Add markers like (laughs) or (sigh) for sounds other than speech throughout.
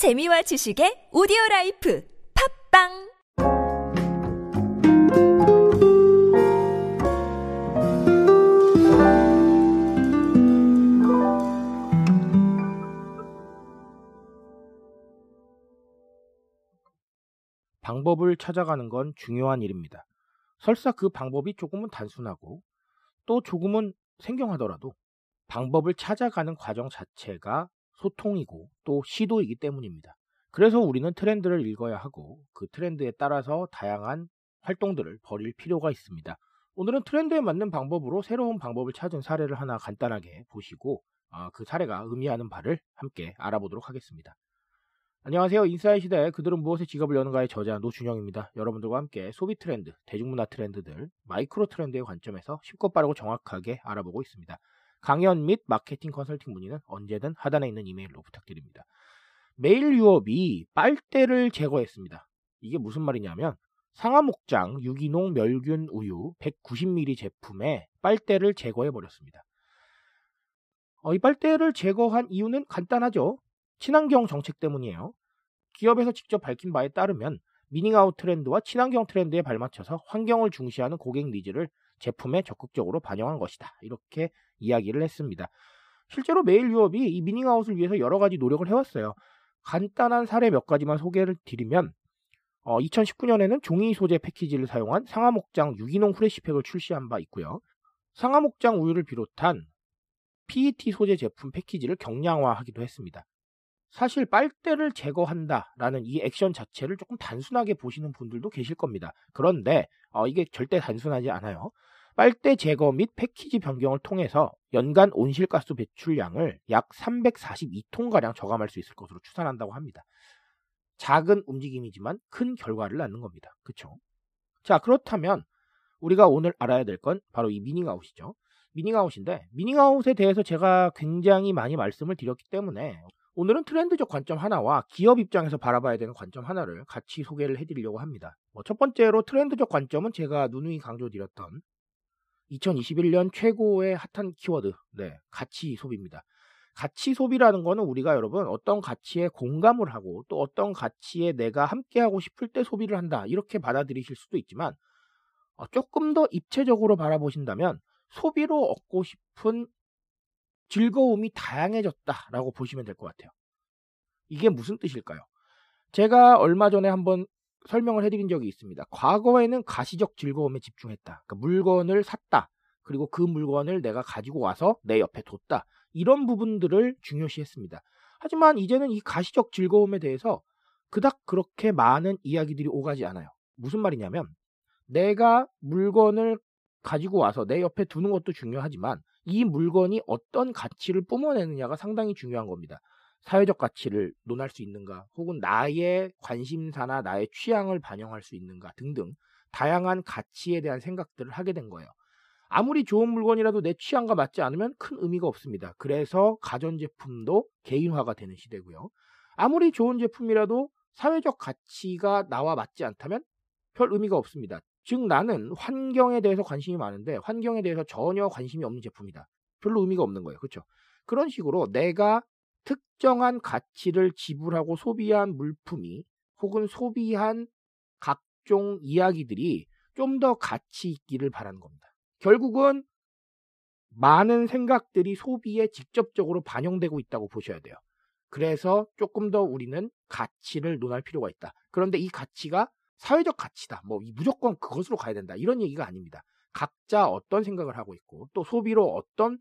재미와 지식의 오디오 라이프 팝빵 방법을 찾아가는 건 중요한 일입니다. 설사 그 방법이 조금은 단순하고 또 조금은 생경하더라도 방법을 찾아가는 과정 자체가 소통이고 또 시도이기 때문입니다. 그래서 우리는 트렌드를 읽어야 하고 그 트렌드에 따라서 다양한 활동들을 벌일 필요가 있습니다. 오늘은 트렌드에 맞는 방법으로 새로운 방법을 찾은 사례를 하나 간단하게 보시고 아, 그 사례가 의미하는 바를 함께 알아보도록 하겠습니다. 안녕하세요. 인싸의 시대 그들은 무엇에 지갑을 여는가의 저자 노준영입니다. 여러분들과 함께 소비 트렌드, 대중문화 트렌드들, 마이크로 트렌드의 관점에서 쉽고 빠르고 정확하게 알아보고 있습니다. 강연 및 마케팅 컨설팅 문의는 언제든 하단에 있는 이메일로 부탁드립니다. 매일유업이 빨대를 제거했습니다. 이게 무슨 말이냐면 상하목장 유기농 멸균 우유 190ml 제품에 빨대를 제거해 버렸습니다. 어, 이 빨대를 제거한 이유는 간단하죠. 친환경 정책 때문이에요. 기업에서 직접 밝힌 바에 따르면 meaning out 트렌드와 친환경 트렌드에 발맞춰서 환경을 중시하는 고객 needs를 제품에 적극적으로 반영한 것이다. 이렇게 이야기를 했습니다. 실제로 메일 유업이 이 미닝아웃을 위해서 여러 가지 노력을 해왔어요. 간단한 사례 몇 가지만 소개를 드리면 어, 2019년에는 종이 소재 패키지를 사용한 상하목장 유기농 후레시팩을 출시한 바 있고요. 상하목장 우유를 비롯한 PET 소재 제품 패키지를 경량화하기도 했습니다. 사실 빨대를 제거한다라는 이 액션 자체를 조금 단순하게 보시는 분들도 계실 겁니다. 그런데 어, 이게 절대 단순하지 않아요. 빨대 제거 및 패키지 변경을 통해서 연간 온실가스 배출량을 약 342톤가량 저감할 수 있을 것으로 추산한다고 합니다. 작은 움직임이지만 큰 결과를 낳는 겁니다. 그쵸? 자, 그렇다면 우리가 오늘 알아야 될 건 바로 이 미닝아웃이죠. 미닝아웃인데, 미닝아웃에 대해서 제가 굉장히 많이 말씀을 드렸기 때문에 오늘은 트렌드적 관점 하나와 기업 입장에서 바라봐야 되는 관점 하나를 같이 소개를 해드리려고 합니다. 뭐 첫 번째로 트렌드적 관점은 제가 누누이 강조드렸던 2021년 최고의 핫한 키워드, 네, 가치 소비입니다. 가치 소비라는 거는 우리가 여러분 어떤 가치에 공감을 하고 또 어떤 가치에 내가 함께하고 싶을 때 소비를 한다 이렇게 받아들이실 수도 있지만 어, 조금 더 입체적으로 바라보신다면 소비로 얻고 싶은 즐거움이 다양해졌다라고 보시면 될 것 같아요. 이게 무슨 뜻일까요? 제가 얼마 전에 한번 설명을 해드린 적이 있습니다. 과거에는 가시적 즐거움에 집중했다. 그러니까 물건을 샀다. 그리고 그 물건을 내가 가지고 와서 내 옆에 뒀다. 이런 부분들을 중요시했습니다. 하지만 이제는 이 가시적 즐거움에 대해서 그닥 그렇게 많은 이야기들이 오가지 않아요. 무슨 말이냐면 내가 물건을 가지고 와서 내 옆에 두는 것도 중요하지만 이 물건이 어떤 가치를 뿜어내느냐가 상당히 중요한 겁니다. 사회적 가치를 논할 수 있는가, 혹은 나의 관심사나 나의 취향을 반영할 수 있는가 등등 다양한 가치에 대한 생각들을 하게 된 거예요. 아무리 좋은 물건이라도 내 취향과 맞지 않으면 큰 의미가 없습니다. 그래서 가전제품도 개인화가 되는 시대고요. 아무리 좋은 제품이라도 사회적 가치가 나와 맞지 않다면 별 의미가 없습니다. 즉 나는 환경에 대해서 관심이 많은데 환경에 대해서 전혀 관심이 없는 제품이다. 별로 의미가 없는 거예요. 그렇죠? 그런 식으로 내가 특정한 가치를 지불하고 소비한 물품이 혹은 소비한 각종 이야기들이 좀 더 가치 있기를 바라는 겁니다. 결국은 많은 생각들이 소비에 직접적으로 반영되고 있다고 보셔야 돼요. 그래서 조금 더 우리는 가치를 논할 필요가 있다. 그런데 이 가치가 사회적 가치다. 뭐 무조건 그것으로 가야 된다. 이런 얘기가 아닙니다. 각자 어떤 생각을 하고 있고 또 소비로 어떤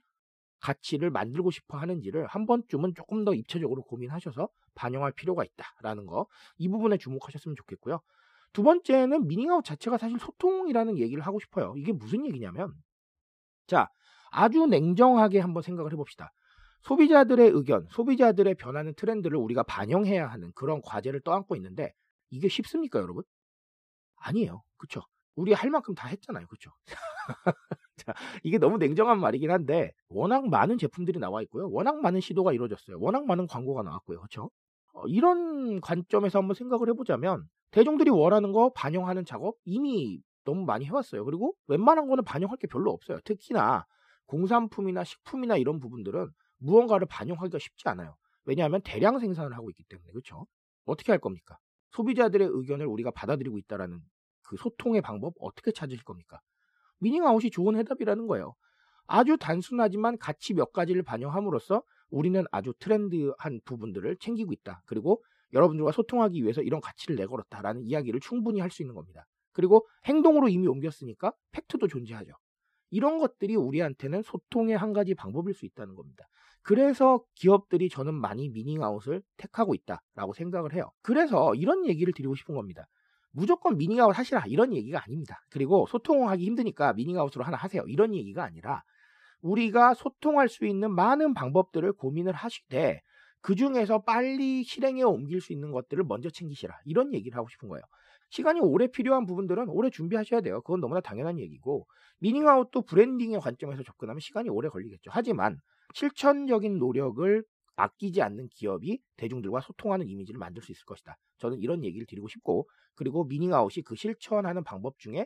가치를 만들고 싶어 하는지를 한 번쯤은 조금 더 입체적으로 고민하셔서 반영할 필요가 있다라는 거. 이 부분에 주목하셨으면 좋겠고요. 두 번째는 미닝아웃 자체가 사실 소통이라는 얘기를 하고 싶어요. 이게 무슨 얘기냐면 자, 아주 냉정하게 한번 생각을 해봅시다. 소비자들의 의견, 소비자들의 변하는 트렌드를 우리가 반영해야 하는 그런 과제를 떠안고 있는데 이게 쉽습니까, 여러분? 아니에요. 그쵸? 우리 할 만큼 다 했잖아요. 그쵸? (laughs) 자, 이게 너무 냉정한 말이긴 한데 워낙 많은 제품들이 나와 있고요. 워낙 많은 시도가 이루어졌어요. 워낙 많은 광고가 나왔고요. 그렇죠? 어, 이런 관점에서 한번 생각을 해보자면 대중들이 원하는 거 반영하는 작업 이미 너무 많이 해왔어요. 그리고 웬만한 거는 반영할 게 별로 없어요. 특히나 공산품이나 식품이나 이런 부분들은 무언가를 반영하기가 쉽지 않아요. 왜냐하면 대량 생산을 하고 있기 때문에 그렇죠. 어떻게 할 겁니까? 소비자들의 의견을 우리가 받아들이고 있다라는 그 소통의 방법 어떻게 찾으실 겁니까? 미닝아웃이 좋은 해답이라는 거예요. 아주 단순하지만 가치 몇 가지를 반영함으로써 우리는 아주 트렌드한 부분들을 챙기고 있다. 그리고 여러분들과 소통하기 위해서 이런 가치를 내걸었다라는 이야기를 충분히 할 수 있는 겁니다. 그리고 행동으로 이미 옮겼으니까 팩트도 존재하죠. 이런 것들이 우리한테는 소통의 한 가지 방법일 수 있다는 겁니다. 그래서 기업들이 저는 많이 미닝아웃을 택하고 있다라고 생각을 해요. 그래서 이런 얘기를 드리고 싶은 겁니다. 무조건 미닝아웃 하시라 이런 얘기가 아닙니다. 그리고 소통하기 힘드니까 미닝아웃으로 하나 하세요. 이런 얘기가 아니라 우리가 소통할 수 있는 많은 방법들을 고민을 하시되 그 중에서 빨리 실행에 옮길 수 있는 것들을 먼저 챙기시라. 이런 얘기를 하고 싶은 거예요. 시간이 오래 필요한 부분들은 오래 준비하셔야 돼요. 그건 너무나 당연한 얘기고 미닝아웃도 브랜딩의 관점에서 접근하면 시간이 오래 걸리겠죠. 하지만 실천적인 노력을 아끼지 않는 기업이 대중들과 소통하는 이미지를 만들 수 있을 것이다. 저는 이런 얘기를 드리고 싶고 그리고 미닝아웃이 그 실천하는 방법 중에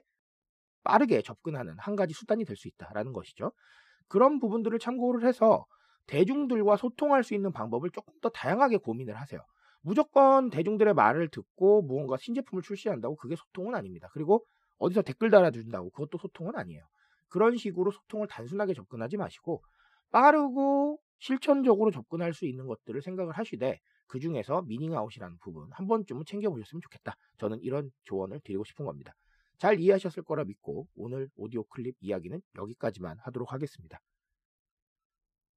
빠르게 접근하는 한 가지 수단이 될 수 있다라는 것이죠. 그런 부분들을 참고를 해서 대중들과 소통할 수 있는 방법을 조금 더 다양하게 고민을 하세요. 무조건 대중들의 말을 듣고 무언가 신제품을 출시한다고 그게 소통은 아닙니다. 그리고 어디서 댓글 달아준다고 그것도 소통은 아니에요. 그런 식으로 소통을 단순하게 접근하지 마시고 빠르고 실천적으로 접근할 수 있는 것들을 생각을 하시되 그 중에서 미닝아웃이라는 부분 한 번쯤은 챙겨보셨으면 좋겠다. 저는 이런 조언을 드리고 싶은 겁니다. 잘 이해하셨을 거라 믿고 오늘 오디오 클립 이야기는 여기까지만 하도록 하겠습니다.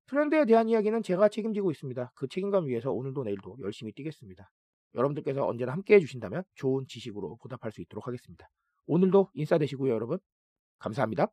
트렌드에 대한 이야기는 제가 책임지고 있습니다. 그 책임감 위해서 오늘도 내일도 열심히 뛰겠습니다. 여러분들께서 언제나 함께 해주신다면 좋은 지식으로 보답할 수 있도록 하겠습니다. 오늘도 인싸 되시고요, 여러분. 감사합니다.